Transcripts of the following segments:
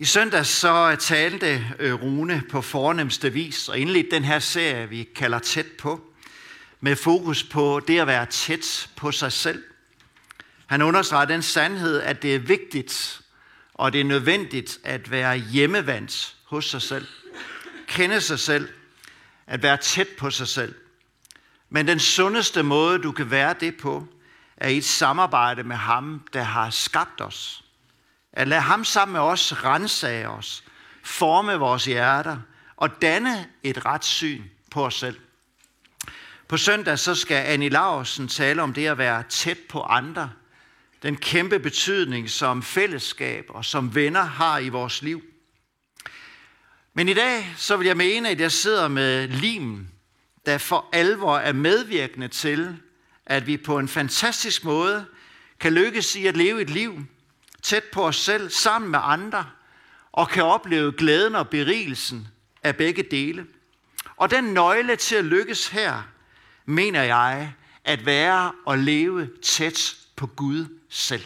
I søndag så talte øh, Rune på fornemmeste vis og indledte den her serie, vi kalder Tæt på, med fokus på det at være tæt på sig selv. Han understreger den sandhed, at det er vigtigt og det er nødvendigt at være hjemmevandt hos sig selv. Kende sig selv. At være tæt på sig selv. Men den sundeste måde, du kan være det på, er i et samarbejde med ham, der har skabt os. At lade ham sammen med os rensage os, forme vores hjerter og danne et ret syn på os selv. På søndag så skal Annie Laursen tale om det at være tæt på andre. Den kæmpe betydning, som fællesskab og som venner har i vores liv. Men i dag så vil jeg mene, at jeg sidder med limen, der for alvor er medvirkende til, at vi på en fantastisk måde kan lykkes i at leve et liv tæt på os selv, sammen med andre, og kan opleve glæden og berigelsen af begge dele. Og den nøgle til at lykkes her, mener jeg, at være og leve tæt på Gud selv.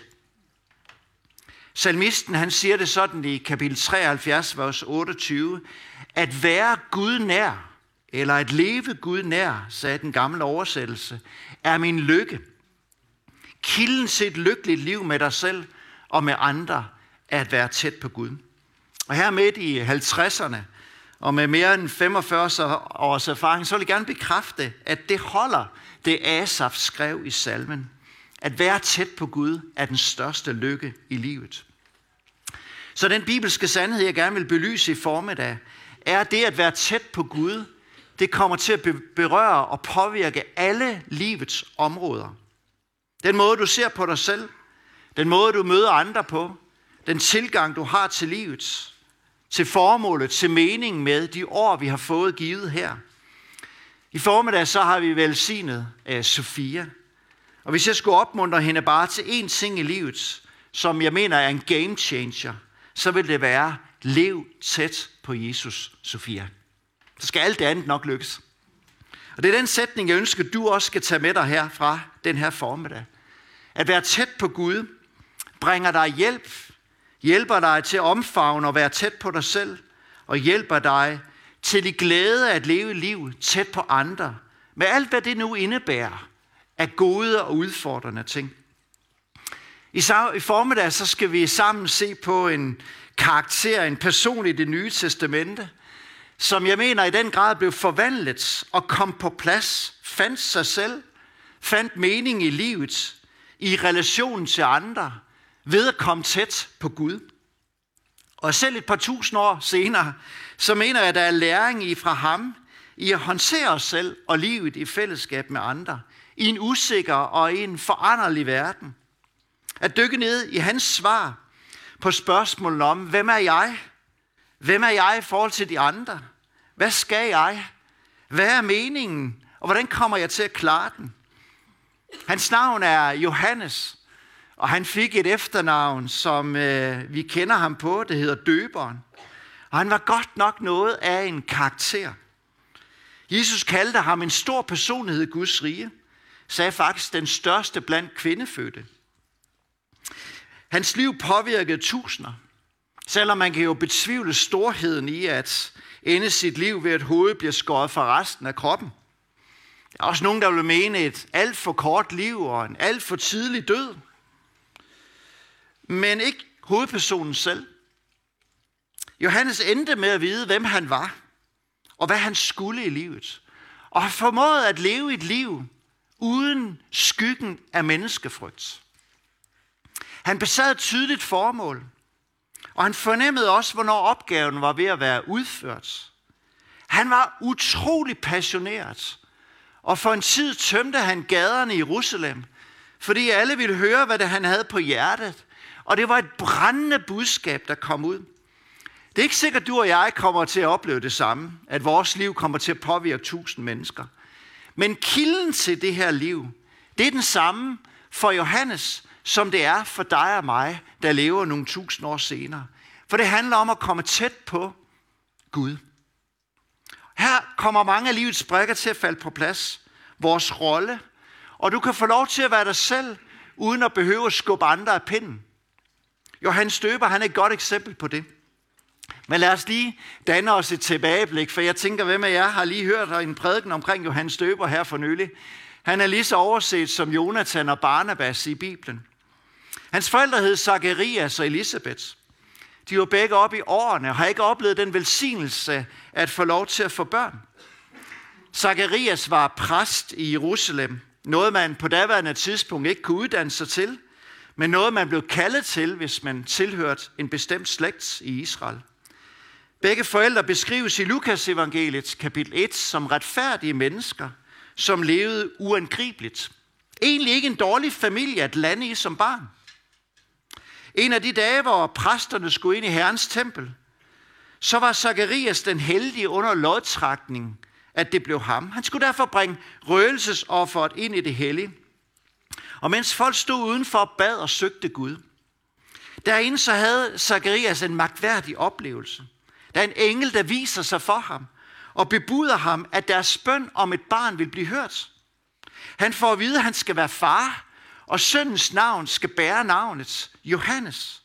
Salmisten han siger det sådan i kapitel 73, vers 28, at være Gud nær, eller at leve Gud nær, sagde den gamle oversættelse, er min lykke. Kilden til et lykkeligt liv med dig selv og med andre at være tæt på Gud. Og her midt i 50'erne, og med mere end 45 års erfaring, så vil jeg gerne bekræfte, at det holder, det Asaf skrev i salmen. At være tæt på Gud er den største lykke i livet. Så den bibelske sandhed, jeg gerne vil belyse i formiddag, er det at være tæt på Gud, det kommer til at berøre og påvirke alle livets områder. Den måde, du ser på dig selv, den måde, du møder andre på, den tilgang, du har til livet, til formålet, til meningen med de år, vi har fået givet her. I formiddag så har vi velsignet af Sofia. Og hvis jeg skulle opmuntre hende bare til én ting i livet, som jeg mener er en game changer, så vil det være, lev tæt på Jesus, Sofia. Så skal alt det andet nok lykkes. Og det er den sætning, jeg ønsker, du også skal tage med dig her fra den her formiddag. At være tæt på Gud bringer dig hjælp, hjælper dig til at omfavne og være tæt på dig selv, og hjælper dig til i glæde at leve liv tæt på andre, med alt hvad det nu indebærer af gode og udfordrende ting. I formiddag så skal vi sammen se på en karakter, en person i det nye testamente, som jeg mener i den grad blev forvandlet og kom på plads, fandt sig selv, fandt mening i livet, i relation til andre, ved at komme tæt på Gud. Og selv et par tusind år senere, så mener jeg, at der er læring i fra ham, i at håndtere os selv og livet i fællesskab med andre, i en usikker og i en foranderlig verden. At dykke ned i hans svar på spørgsmålet om, hvem er jeg? Hvem er jeg i forhold til de andre? Hvad skal jeg? Hvad er meningen? Og hvordan kommer jeg til at klare den? Hans navn er Johannes, og han fik et efternavn, som øh, vi kender ham på. Det hedder Døberen. Og han var godt nok noget af en karakter. Jesus kaldte ham en stor personlighed i Guds rige. Sagde faktisk den største blandt kvindefødte. Hans liv påvirkede tusinder. Selvom man kan jo betvivle storheden i at ende sit liv ved, at hovedet bliver skåret fra resten af kroppen. Der er også nogen, der vil mene et alt for kort liv og en alt for tidlig død. Men ikke hovedpersonen selv. Johannes endte med at vide, hvem han var, og hvad han skulle i livet. Og har formået at leve et liv uden skyggen af menneskefrygt. Han besad et tydeligt formål, og han fornemmede også, hvornår opgaven var ved at være udført. Han var utrolig passioneret, og for en tid tømte han gaderne i Jerusalem, fordi alle ville høre, hvad det han havde på hjertet. Og det var et brændende budskab, der kom ud. Det er ikke sikkert, at du og jeg kommer til at opleve det samme, at vores liv kommer til at påvirke tusind mennesker. Men kilden til det her liv, det er den samme for Johannes, som det er for dig og mig, der lever nogle tusind år senere. For det handler om at komme tæt på Gud. Her kommer mange af livets brækker til at falde på plads. Vores rolle. Og du kan få lov til at være dig selv, uden at behøve at skubbe andre af pinden. Johannes Støber, han er et godt eksempel på det. Men lad os lige danne os et tilbageblik, for jeg tænker, hvem af jer har lige hørt en prædiken omkring Johannes Støber her for nylig. Han er lige så overset som Jonathan og Barnabas i Bibelen. Hans forældre hed Zacharias og Elisabeth. De var begge oppe i årene og har ikke oplevet den velsignelse at få lov til at få børn. Zacharias var præst i Jerusalem. Noget man på daværende tidspunkt ikke kunne uddanne sig til, men noget man blev kaldet til, hvis man tilhørte en bestemt slægt i Israel. Begge forældre beskrives i Lukas evangeliet kapitel 1 som retfærdige mennesker, som levede uangribeligt. Egentlig ikke en dårlig familie at lande i som barn. En af de dage, hvor præsterne skulle ind i Herrens tempel, så var Zakarias den heldige under lodtrækning, at det blev ham. Han skulle derfor bringe røgelsesofferet ind i det hellige. Og mens folk stod udenfor og bad og søgte Gud, derinde så havde Zakarias en magtværdig oplevelse. Der er en engel, der viser sig for ham og bebuder ham, at deres bøn om et barn vil blive hørt. Han får at vide, at han skal være far, og søndens navn skal bære navnet Johannes.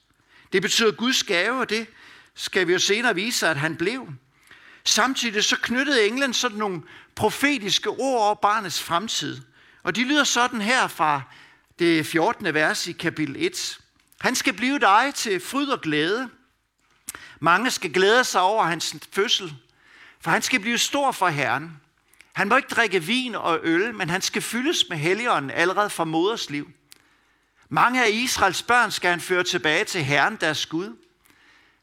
Det betyder Guds gave, og det skal vi jo senere vise, at han blev. Samtidig så knyttede englen sådan nogle profetiske ord over barnets fremtid. Og de lyder sådan her fra det 14. vers i kapitel 1. Han skal blive dig til fryd og glæde. Mange skal glæde sig over hans fødsel, for han skal blive stor for Herren. Han må ikke drikke vin og øl, men han skal fyldes med helligånden allerede fra moders liv. Mange af Israels børn skal han føre tilbage til Herren, deres Gud.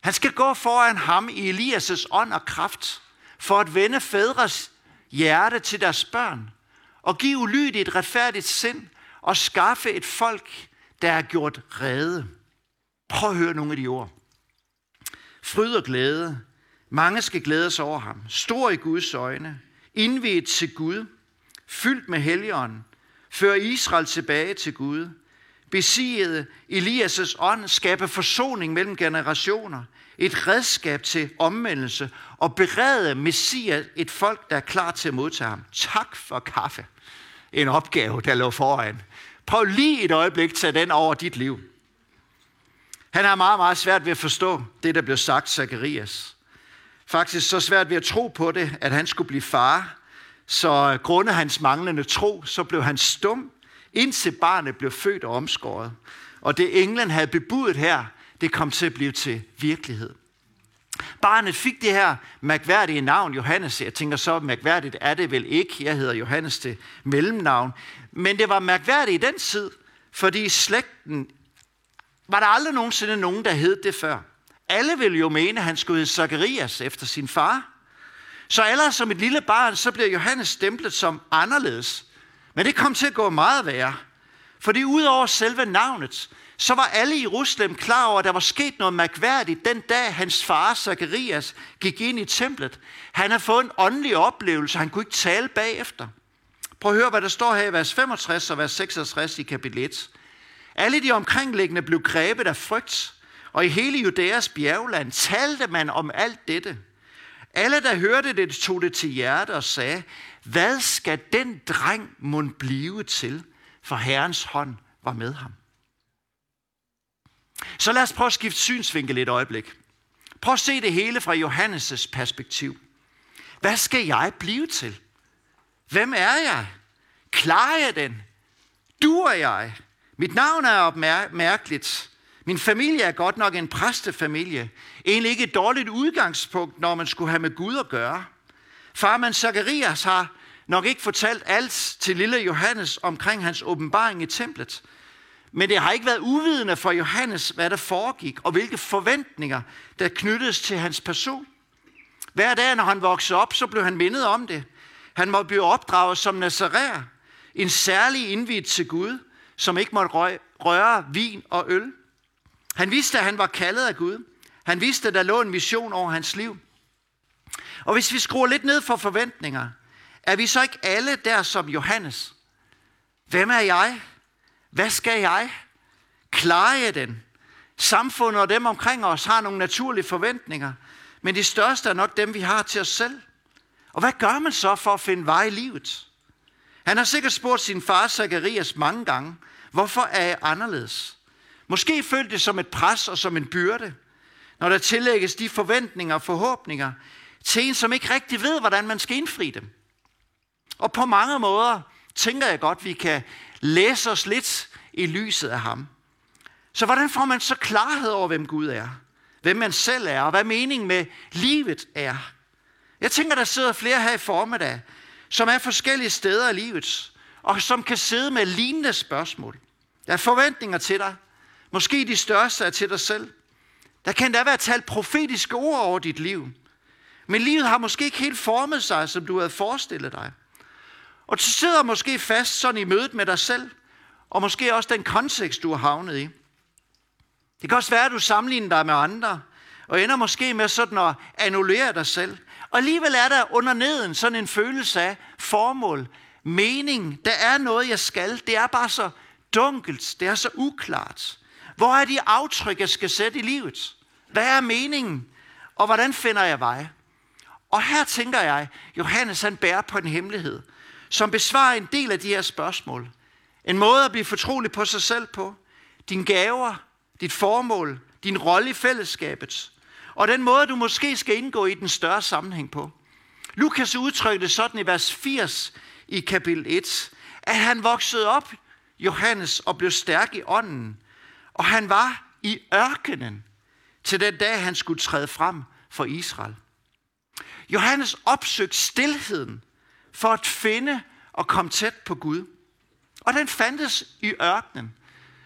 Han skal gå foran ham i Elias' ånd og kraft, for at vende fædres hjerte til deres børn, og give ulydigt et retfærdigt sind, og skaffe et folk, der er gjort rede. Prøv at høre nogle af de ord. Fryd og glæde. Mange skal glædes over ham. Stor i Guds øjne. Indviet til Gud. Fyldt med helligånden. Før Israel tilbage til Gud besigede Elias' ånd, skabe forsoning mellem generationer, et redskab til omvendelse og berede Messias et folk, der er klar til at modtage ham. Tak for kaffe. En opgave, der lå foran. Prøv lige et øjeblik at tage den over dit liv. Han har meget, meget svært ved at forstå det, der blev sagt Zacharias. Faktisk så svært ved at tro på det, at han skulle blive far. Så grunde hans manglende tro, så blev han stum indtil barnet blev født og omskåret. Og det englen havde bebudet her, det kom til at blive til virkelighed. Barnet fik det her mærkværdige navn, Johannes. Jeg tænker så, mærkværdigt er det vel ikke. Jeg hedder Johannes til mellemnavn. Men det var mærkværdigt i den tid, fordi slægten var der aldrig nogensinde nogen, der hed det før. Alle ville jo mene, at han skulle hedde Zacharias efter sin far. Så allerede som et lille barn, så bliver Johannes stemplet som anderledes. Men det kom til at gå meget værre. Fordi udover selve navnet, så var alle i Jerusalem klar over, at der var sket noget mærkværdigt den dag, hans far Zacharias gik ind i templet. Han havde fået en åndelig oplevelse, han kunne ikke tale bagefter. Prøv at høre, hvad der står her i vers 65 og vers 66 i kapitel 1. Alle de omkringliggende blev grebet af frygt, og i hele Judæas bjergland talte man om alt dette. Alle, der hørte det, tog det til hjerte og sagde, hvad skal den dreng mund blive til? For Herrens hånd var med ham. Så lad os prøve at skifte synsvinkel et øjeblik. Prøv at se det hele fra Johannes' perspektiv. Hvad skal jeg blive til? Hvem er jeg? Klarer jeg den? Du er jeg? Mit navn er opmærkeligt. Min familie er godt nok en præstefamilie. Egentlig ikke et dårligt udgangspunkt, når man skulle have med Gud at gøre. Farmand Zacharias har nok ikke fortalt alt til lille Johannes omkring hans åbenbaring i templet. Men det har ikke været uvidende for Johannes, hvad der foregik, og hvilke forventninger, der knyttedes til hans person. Hver dag, når han voksede op, så blev han mindet om det. Han måtte blive opdraget som nazarer, en særlig indvidt til Gud, som ikke måtte røre vin og øl. Han vidste, at han var kaldet af Gud. Han vidste, at der lå en mission over hans liv. Og hvis vi skruer lidt ned for forventninger, er vi så ikke alle der som Johannes? Hvem er jeg? Hvad skal jeg? Klarer jeg den? Samfundet og dem omkring os har nogle naturlige forventninger, men de største er nok dem, vi har til os selv. Og hvad gør man så for at finde vej i livet? Han har sikkert spurgt sin far Zacharias mange gange, hvorfor er jeg anderledes? Måske følte det som et pres og som en byrde. når der tillægges de forventninger og forhåbninger til en, som ikke rigtig ved, hvordan man skal indfri dem. Og på mange måder tænker jeg godt, vi kan læse os lidt i lyset af ham. Så hvordan får man så klarhed over, hvem Gud er? Hvem man selv er, og hvad meningen med livet er? Jeg tænker, der sidder flere her i formiddag, som er forskellige steder i livet, og som kan sidde med lignende spørgsmål. Der er forventninger til dig. Måske de største er til dig selv. Der kan da være talt profetiske ord over dit liv. Men livet har måske ikke helt formet sig, som du havde forestillet dig. Og du sidder måske fast sådan i mødet med dig selv, og måske også den kontekst, du har havnet i. Det kan også være, at du sammenligner dig med andre, og ender måske med sådan at annullere dig selv. Og alligevel er der under neden sådan en følelse af formål, mening. Der er noget, jeg skal. Det er bare så dunkelt. Det er så uklart. Hvor er de aftryk, jeg skal sætte i livet? Hvad er meningen? Og hvordan finder jeg vej? Og her tænker jeg, Johannes han bærer på en hemmelighed, som besvarer en del af de her spørgsmål. En måde at blive fortrolig på sig selv på. Dine gaver, dit formål, din rolle i fællesskabet. Og den måde, du måske skal indgå i den større sammenhæng på. Lukas udtrykker det sådan i vers 80 i kapitel 1, at han voksede op, Johannes, og blev stærk i ånden. Og han var i ørkenen til den dag, han skulle træde frem for Israel. Johannes opsøgte stilheden for at finde og komme tæt på Gud. Og den fandtes i ørkenen.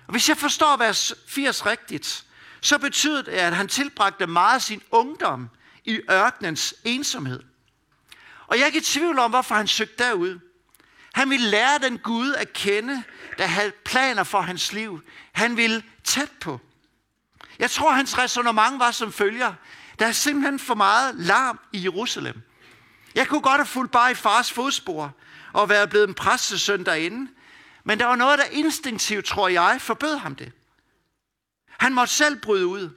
Og hvis jeg forstår vers 80 rigtigt, så betyder det, at han tilbragte meget af sin ungdom i ørkenens ensomhed. Og jeg er ikke i tvivl om, hvorfor han søgte derud. Han ville lære den Gud at kende, der havde planer for hans liv. Han ville tæt på. Jeg tror, hans resonemang var som følger. Der er simpelthen for meget larm i Jerusalem. Jeg kunne godt have fulgt bare i fars fodspor og været blevet en præstesøn derinde. Men der var noget, der instinktivt, tror jeg, forbød ham det. Han måtte selv bryde ud.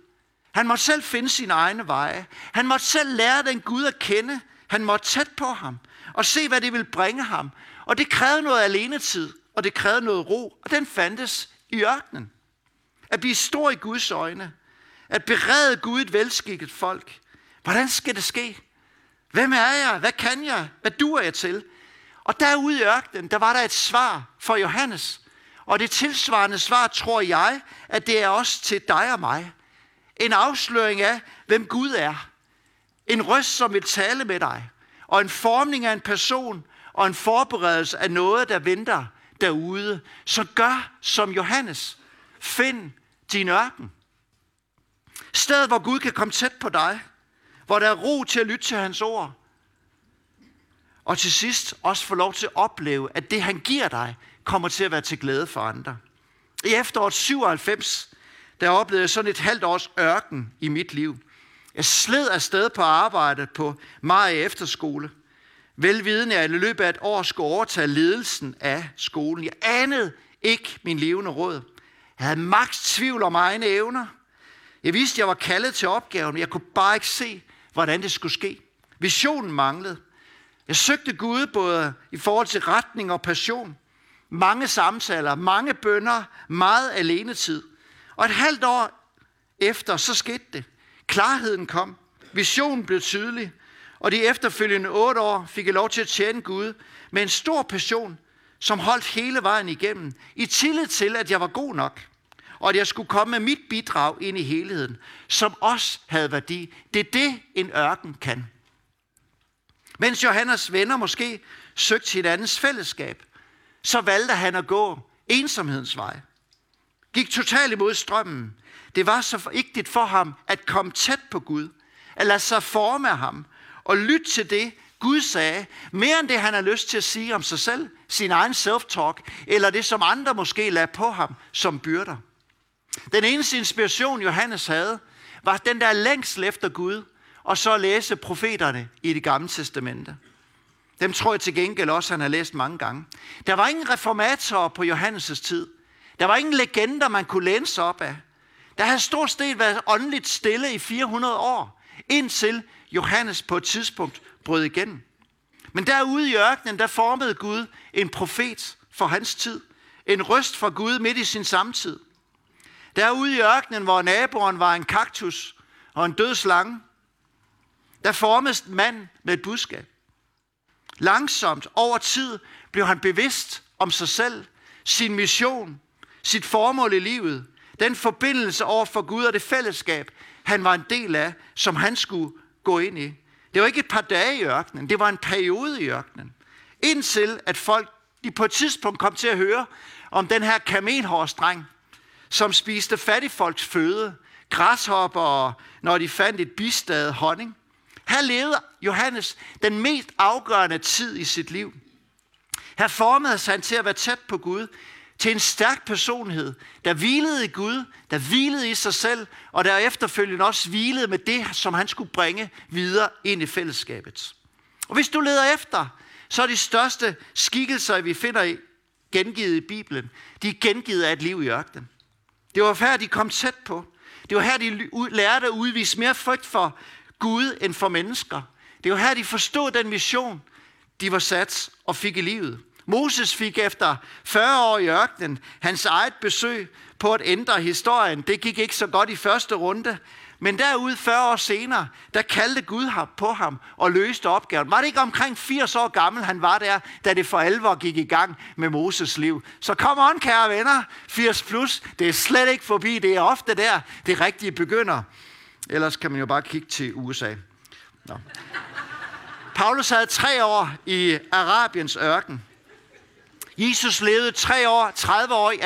Han måtte selv finde sine egne veje. Han måtte selv lære den Gud at kende. Han måtte tæt på ham og se, hvad det ville bringe ham. Og det krævede noget alenetid, og det krævede noget ro, og den fandtes i ørkenen. At blive stor i Guds øjne. At berede Gud et velskikket folk. Hvordan skal det ske? Hvem er jeg? Hvad kan jeg? Hvad duer jeg til? Og derude i ørkenen, der var der et svar for Johannes. Og det tilsvarende svar tror jeg, at det er også til dig og mig. En afsløring af, hvem Gud er. En røst, som vil tale med dig. Og en formning af en person, og en forberedelse af noget, der venter derude. Så gør som Johannes. Find din ørken. Stedet, hvor Gud kan komme tæt på dig. Hvor der er ro til at lytte til hans ord. Og til sidst også få lov til at opleve, at det han giver dig, kommer til at være til glæde for andre. I efteråret 97, der oplevede jeg sådan et halvt års ørken i mit liv. Jeg sled afsted på arbejde på Marie Efterskole. Velvidende, at jeg i løbet af et år skulle overtage ledelsen af skolen. Jeg anede ikke min levende råd. Jeg havde maks tvivl om egne evner. Jeg vidste, at jeg var kaldet til opgaven, men jeg kunne bare ikke se, hvordan det skulle ske. Visionen manglede. Jeg søgte Gud både i forhold til retning og passion. Mange samtaler, mange bønder, meget alenetid. Og et halvt år efter, så skete det. Klarheden kom. Visionen blev tydelig. Og de efterfølgende otte år fik jeg lov til at tjene Gud med en stor passion, som holdt hele vejen igennem, i tillid til, at jeg var god nok, og at jeg skulle komme med mit bidrag ind i helheden, som også havde værdi. Det er det, en ørken kan. Mens Johannes venner måske søgte hinandens fællesskab, så valgte han at gå ensomhedens vej. Gik totalt imod strømmen. Det var så vigtigt for ham at komme tæt på Gud, at lade sig forme af ham, og lytte til det, Gud sagde, mere end det, han har lyst til at sige om sig selv, sin egen self-talk, eller det, som andre måske lagde på ham som byrder. Den eneste inspiration, Johannes havde, var den der længsel efter Gud, og så læse profeterne i det gamle testamente. Dem tror jeg til gengæld også, han har læst mange gange. Der var ingen reformatorer på Johannes' tid. Der var ingen legender, man kunne læne sig op af. Der havde stort set været åndeligt stille i 400 år, indtil Johannes på et tidspunkt brød igennem. Men derude i ørkenen, der formede Gud en profet for hans tid. En røst fra Gud midt i sin samtid. Derude i ørkenen, hvor naboen var en kaktus, og en død slange. Der formes en mand med et budskab. Langsomt over tid blev han bevidst om sig selv, sin mission, sit formål i livet, den forbindelse over for Gud og det fællesskab, han var en del af, som han skulle gå ind i. Det var ikke et par dage i ørkenen, det var en periode i ørkenen. Indtil at folk de på et tidspunkt kom til at høre om den her kamelhårsdreng, som spiste fattigfolks føde, græshopper, når de fandt et bistad honning. Her levede Johannes den mest afgørende tid i sit liv. Her formede han til at være tæt på Gud, til en stærk personlighed, der hvilede i Gud, der hvilede i sig selv, og der efterfølgende også hvilede med det, som han skulle bringe videre ind i fællesskabet. Og hvis du leder efter, så er de største skikkelser, vi finder i, gengivet i Bibelen, de er gengivet af et liv i ørkenen. Det var her, de kom tæt på. Det var her, de lærte at udvise mere frygt for Gud end for mennesker. Det var her, de forstod den mission, de var sat og fik i livet. Moses fik efter 40 år i ørkenen hans eget besøg på at ændre historien. Det gik ikke så godt i første runde, men derude 40 år senere, der kaldte Gud ham på ham og løste opgaven. Var det ikke omkring 80 år gammel, han var der, da det for alvor gik i gang med Moses liv? Så kom on, kære venner, 80 plus, det er slet ikke forbi, det er ofte der, det rigtige begynder. Ellers kan man jo bare kigge til USA. Nå. Paulus havde tre år i Arabiens ørken. Jesus levede tre år, 30 år i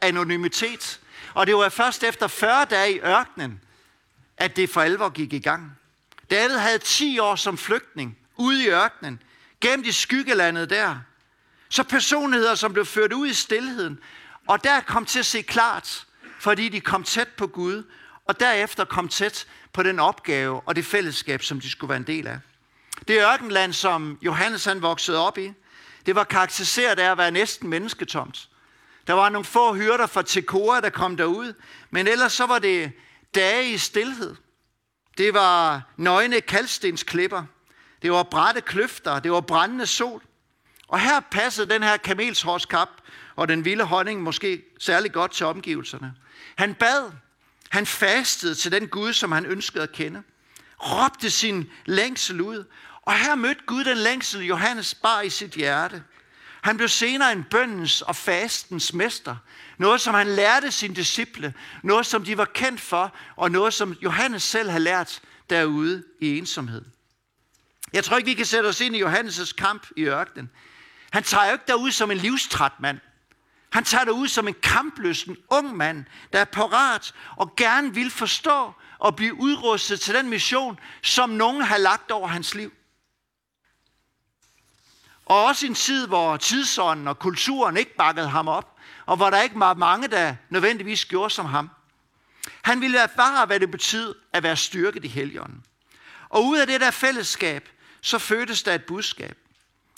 anonymitet. Og det var først efter 40 dage i ørkenen, at det for alvor gik i gang. David havde 10 år som flygtning ude i ørkenen, gennem i skyggelandet der. Så personligheder, som blev ført ud i stillheden, og der kom til at se klart, fordi de kom tæt på Gud, og derefter kom tæt på den opgave og det fællesskab, som de skulle være en del af. Det ørkenland, som Johannes han voksede op i, det var karakteriseret af at være næsten mennesketomt. Der var nogle få hyrder fra Tekoa, der kom derud, men ellers så var det dage i stillhed. Det var nøgne kalkstensklipper. Det var brætte kløfter. Det var brændende sol. Og her passede den her kamelshårskap og den vilde honning måske særlig godt til omgivelserne. Han bad. Han fastede til den Gud, som han ønskede at kende. Råbte sin længsel ud. Og her mødte Gud den længsel, Johannes bar i sit hjerte. Han blev senere en bøndens og fastens mester. Noget, som han lærte sine disciple. Noget, som de var kendt for. Og noget, som Johannes selv har lært derude i ensomhed. Jeg tror ikke, vi kan sætte os ind i Johannes' kamp i ørkenen. Han tager jo ikke derud som en livstræt mand. Han tager derud som en kamplysten ung mand, der er parat og gerne vil forstå og blive udrustet til den mission, som nogen har lagt over hans liv. Og også en tid, hvor tidsånden og kulturen ikke bakkede ham op, og hvor der ikke var mange, der nødvendigvis gjorde som ham. Han ville erfare, hvad det betød at være styrket i helgen. Og ud af det der fællesskab, så fødtes der et budskab.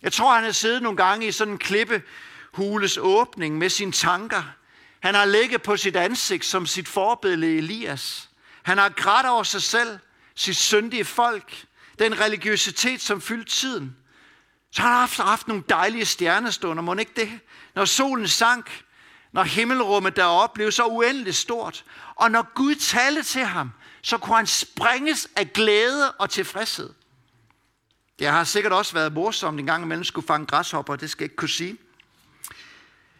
Jeg tror, han har siddet nogle gange i sådan en klippehules åbning med sine tanker. Han har ligget på sit ansigt som sit forbillede Elias. Han har grædt over sig selv, sit syndige folk, den religiøsitet, som fyldte tiden. Så har han haft, haft nogle dejlige stjernestunder, må ikke det? Når solen sank, når himmelrummet deroppe blev så uendeligt stort, og når Gud talte til ham, så kunne han springes af glæde og tilfredshed. Det har sikkert også været morsomt en gang imellem skulle fange græshopper, det skal jeg ikke kunne sige.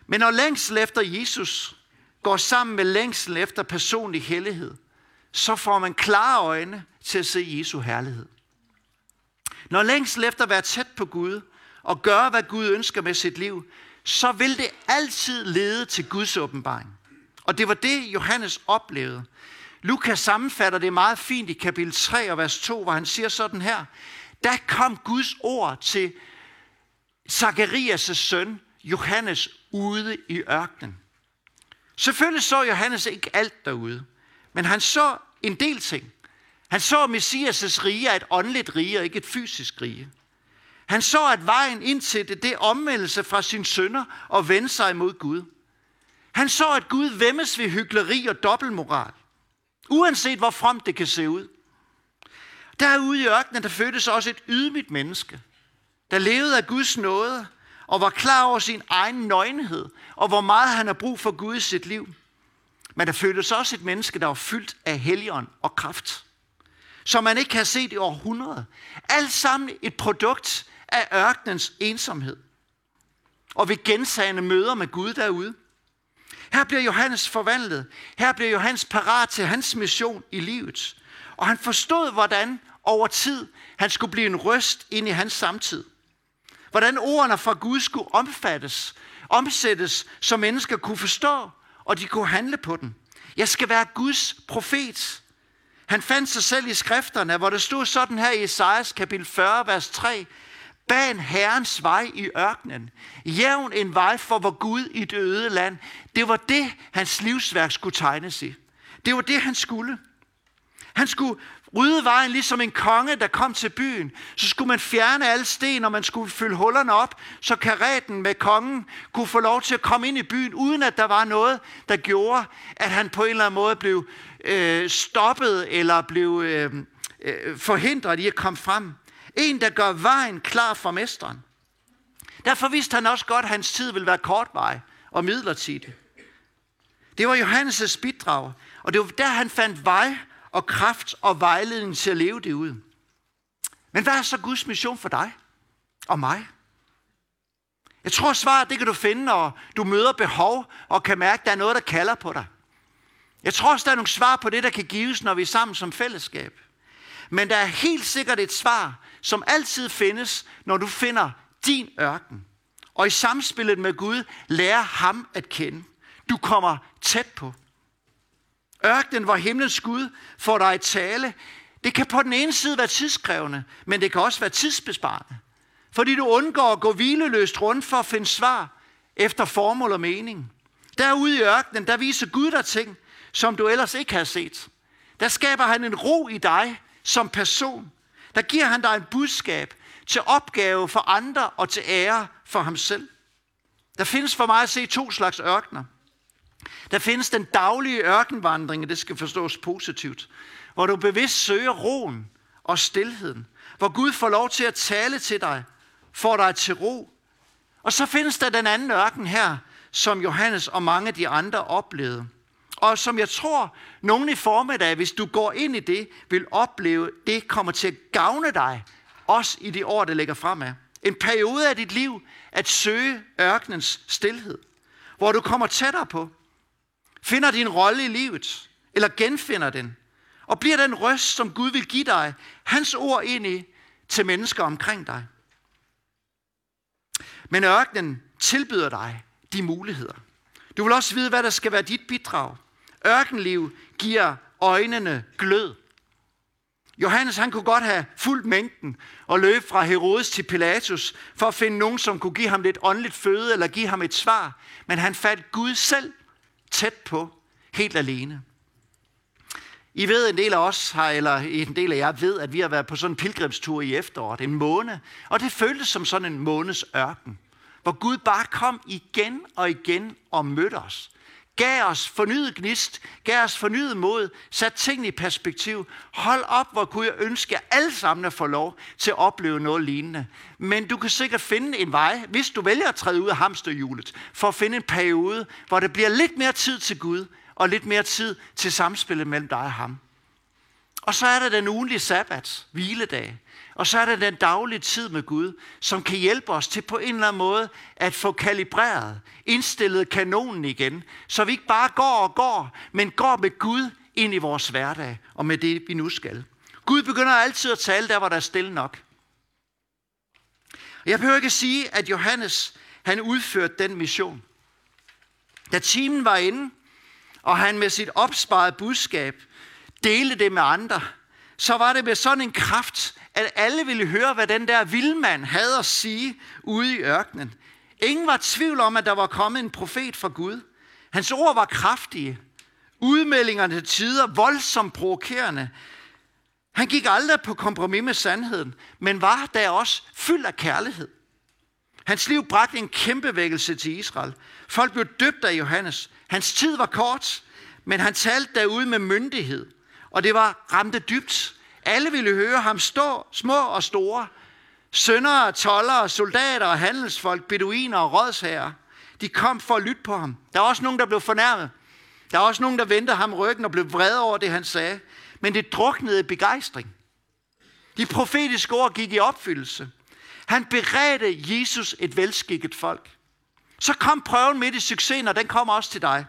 Men når længsel efter Jesus går sammen med længsel efter personlig hellighed, så får man klare øjne til at se Jesu herlighed. Når længsel efter at være tæt på Gud og gøre, hvad Gud ønsker med sit liv, så vil det altid lede til Guds åbenbaring. Og det var det, Johannes oplevede. Lukas sammenfatter det meget fint i kapitel 3 og vers 2, hvor han siger sådan her. Der kom Guds ord til Zakarias' søn, Johannes, ude i ørkenen. Selvfølgelig så Johannes ikke alt derude, men han så en del ting. Han så, Messias' rige er et åndeligt rige, og ikke et fysisk rige. Han så, at vejen ind til det, det er omvendelse fra sin sønder og vende sig mod Gud. Han så, at Gud vemmes ved hyggeleri og dobbeltmoral. Uanset hvor frem det kan se ud. Derude i ørkenen, der fødtes også et ydmygt menneske, der levede af Guds nåde og var klar over sin egen nøgenhed, og hvor meget han har brug for Gud i sit liv. Men der fødtes også et menneske, der var fyldt af helligånd og kraft som man ikke har set i århundreder. Alt sammen et produkt af ørkenens ensomhed. Og ved gensagende møder med Gud derude. Her bliver Johannes forvandlet. Her bliver Johannes parat til hans mission i livet. Og han forstod, hvordan over tid han skulle blive en røst ind i hans samtid. Hvordan ordene fra Gud skulle omfattes, omsættes, så mennesker kunne forstå, og de kunne handle på den. Jeg skal være Guds profet. Han fandt sig selv i skrifterne, hvor det stod sådan her i Esajas kapitel 40, vers 3. Ban Herrens vej i ørkenen. Jævn en vej for vor Gud i det øde land. Det var det, hans livsværk skulle tegnes i. Det var det, han skulle. Han skulle rydde vejen ligesom en konge, der kom til byen. Så skulle man fjerne alle sten, og man skulle fylde hullerne op, så karaten med kongen kunne få lov til at komme ind i byen, uden at der var noget, der gjorde, at han på en eller anden måde blev øh, stoppet eller blev øh, øh, forhindret i at komme frem. En, der gør vejen klar for mesteren. Derfor vidste han også godt, at hans tid ville være kortvej og midlertidig. Det var Johannes' bidrag, og det var der, han fandt vej og kraft og vejledning til at leve det ud. Men hvad er så Guds mission for dig og mig? Jeg tror, svaret det kan du finde, når du møder behov og kan mærke, at der er noget, der kalder på dig. Jeg tror også, der er nogle svar på det, der kan gives, når vi er sammen som fællesskab. Men der er helt sikkert et svar, som altid findes, når du finder din ørken. Og i samspillet med Gud lærer ham at kende. Du kommer tæt på. Ørkenen, var himlens Gud får dig at tale, det kan på den ene side være tidskrævende, men det kan også være tidsbesparende. Fordi du undgår at gå hvileløst rundt for at finde svar efter formål og mening. Derude i ørkenen, der viser Gud dig ting, som du ellers ikke har set. Der skaber han en ro i dig som person. Der giver han dig en budskab til opgave for andre og til ære for ham selv. Der findes for mig at se to slags ørkener. Der findes den daglige ørkenvandring, og det skal forstås positivt, hvor du bevidst søger roen og stilheden, hvor Gud får lov til at tale til dig, får dig til ro. Og så findes der den anden ørken her, som Johannes og mange af de andre oplevede. Og som jeg tror, nogen i formiddag, hvis du går ind i det, vil opleve, det kommer til at gavne dig, også i de år, der ligger fremad. En periode af dit liv at søge ørkenens stillhed, hvor du kommer tættere på, finder din rolle i livet, eller genfinder den, og bliver den røst, som Gud vil give dig, hans ord ind i, til mennesker omkring dig. Men ørkenen tilbyder dig de muligheder. Du vil også vide, hvad der skal være dit bidrag. Ørkenliv giver øjnene glød. Johannes han kunne godt have fuldt mængden og løbe fra Herodes til Pilatus for at finde nogen, som kunne give ham lidt åndeligt føde eller give ham et svar. Men han fandt Gud selv tæt på, helt alene. I ved, en del af os har, eller en del af jer ved, at vi har været på sådan en pilgrimstur i efteråret, en måned. Og det føltes som sådan en måneds ørken, hvor Gud bare kom igen og igen og mødte os gav os fornyet gnist, gav os fornyet mod, sat tingene i perspektiv. Hold op, hvor kunne jeg ønske at alle sammen at få lov til at opleve noget lignende. Men du kan sikkert finde en vej, hvis du vælger at træde ud af hamsterhjulet, for at finde en periode, hvor det bliver lidt mere tid til Gud, og lidt mere tid til samspillet mellem dig og ham. Og så er der den ugenlige sabbat, hviledag. Og så er der den daglige tid med Gud, som kan hjælpe os til på en eller anden måde at få kalibreret, indstillet kanonen igen, så vi ikke bare går og går, men går med Gud ind i vores hverdag og med det, vi nu skal. Gud begynder altid at tale der, hvor der er stille nok. Jeg behøver ikke sige, at Johannes han udførte den mission. Da timen var inde, og han med sit opsparede budskab dele det med andre, så var det med sådan en kraft, at alle ville høre, hvad den der vildmand havde at sige ude i ørkenen. Ingen var tvivl om, at der var kommet en profet fra Gud. Hans ord var kraftige. Udmeldingerne til tider voldsomt provokerende. Han gik aldrig på kompromis med sandheden, men var der også fyldt af kærlighed. Hans liv bragte en kæmpe vækkelse til Israel. Folk blev døbt af Johannes. Hans tid var kort, men han talte derude med myndighed. Og det var ramte dybt. Alle ville høre ham stå, små og store. Søndere, tollere, soldater og handelsfolk, beduiner og rådsherrer. De kom for at lytte på ham. Der var også nogen, der blev fornærmet. Der var også nogen, der vendte ham ryggen og blev vrede over det, han sagde. Men det druknede i begejstring. De profetiske ord gik i opfyldelse. Han beredte Jesus et velskikket folk. Så kom prøven midt i succesen, og den kommer også til dig.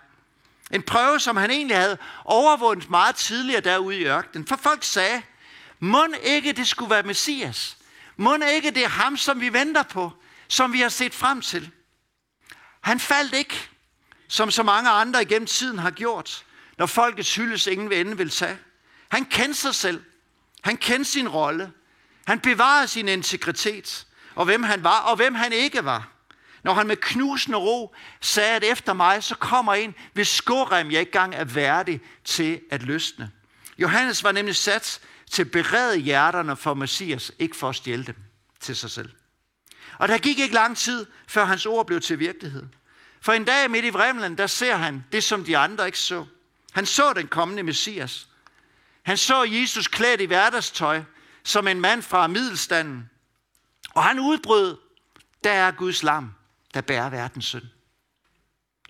En prøve, som han egentlig havde overvundet meget tidligere derude i ørkenen. For folk sagde, må ikke det skulle være Messias? Må ikke det er ham, som vi venter på, som vi har set frem til? Han faldt ikke, som så mange andre igennem tiden har gjort, når folkets hyldes ingen ved ende vil tage. Han kendte sig selv. Han kendte sin rolle. Han bevarede sin integritet, og hvem han var, og hvem han ikke var. Når han med knusende ro sagde, at efter mig, så kommer en, hvis skorem jeg ikke gang er værdig til at løsne. Johannes var nemlig sat til at berede hjerterne for Messias, ikke for at stjæle dem til sig selv. Og der gik ikke lang tid, før hans ord blev til virkelighed. For en dag midt i vremlen, der ser han det, som de andre ikke så. Han så den kommende Messias. Han så Jesus klædt i hverdagstøj, som en mand fra middelstanden. Og han udbrød, der er Guds lam, der bærer verdens synd.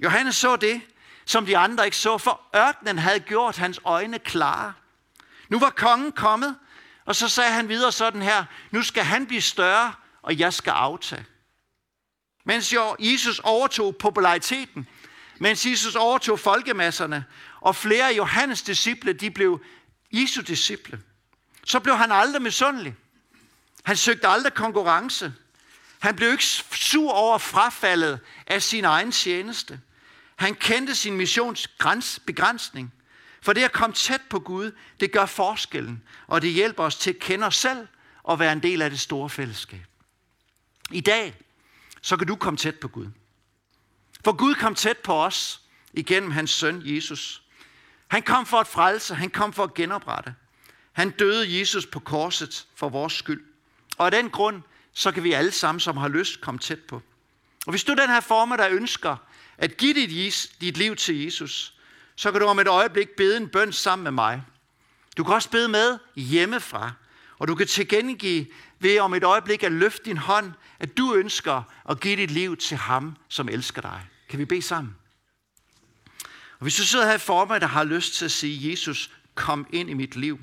Johannes så det, som de andre ikke så, for ørkenen havde gjort hans øjne klare. Nu var kongen kommet, og så sagde han videre sådan her, nu skal han blive større, og jeg skal aftage. Mens Jesus overtog populariteten, mens Jesus overtog folkemasserne, og flere af Johannes disciple, de blev Jesu disciple, så blev han aldrig misundelig. Han søgte aldrig konkurrence. Han blev ikke sur over frafaldet af sin egen tjeneste. Han kendte sin missions begrænsning. For det at komme tæt på Gud, det gør forskellen, og det hjælper os til at kende os selv og være en del af det store fællesskab. I dag, så kan du komme tæt på Gud. For Gud kom tæt på os igennem hans søn Jesus. Han kom for at frelse, han kom for at genoprette. Han døde Jesus på korset for vores skyld. Og af den grund, så kan vi alle sammen, som har lyst, komme tæt på. Og hvis du den her former, der ønsker at give dit, dit liv til Jesus, så kan du om et øjeblik bede en bøn sammen med mig. Du kan også bede med hjemmefra, og du kan tilkendegive ved om et øjeblik at løfte din hånd, at du ønsker at give dit liv til ham, som elsker dig. Kan vi bede sammen? Og hvis du sidder her i formiddag, der har lyst til at sige, Jesus, kom ind i mit liv,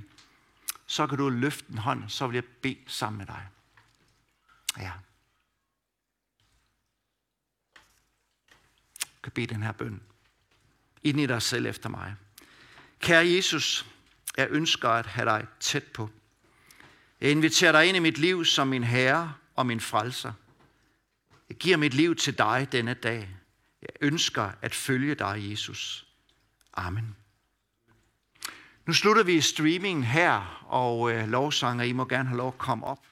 så kan du løfte en hånd, så vil jeg bede sammen med dig. Ja. Du kan bede den her bøn ind i dig selv efter mig. Kære Jesus, jeg ønsker at have dig tæt på. Jeg inviterer dig ind i mit liv som min herre og min frelser. Jeg giver mit liv til dig denne dag. Jeg ønsker at følge dig, Jesus. Amen. Nu slutter vi streamingen her, og øh, lovsanger, I må gerne have lov at komme op.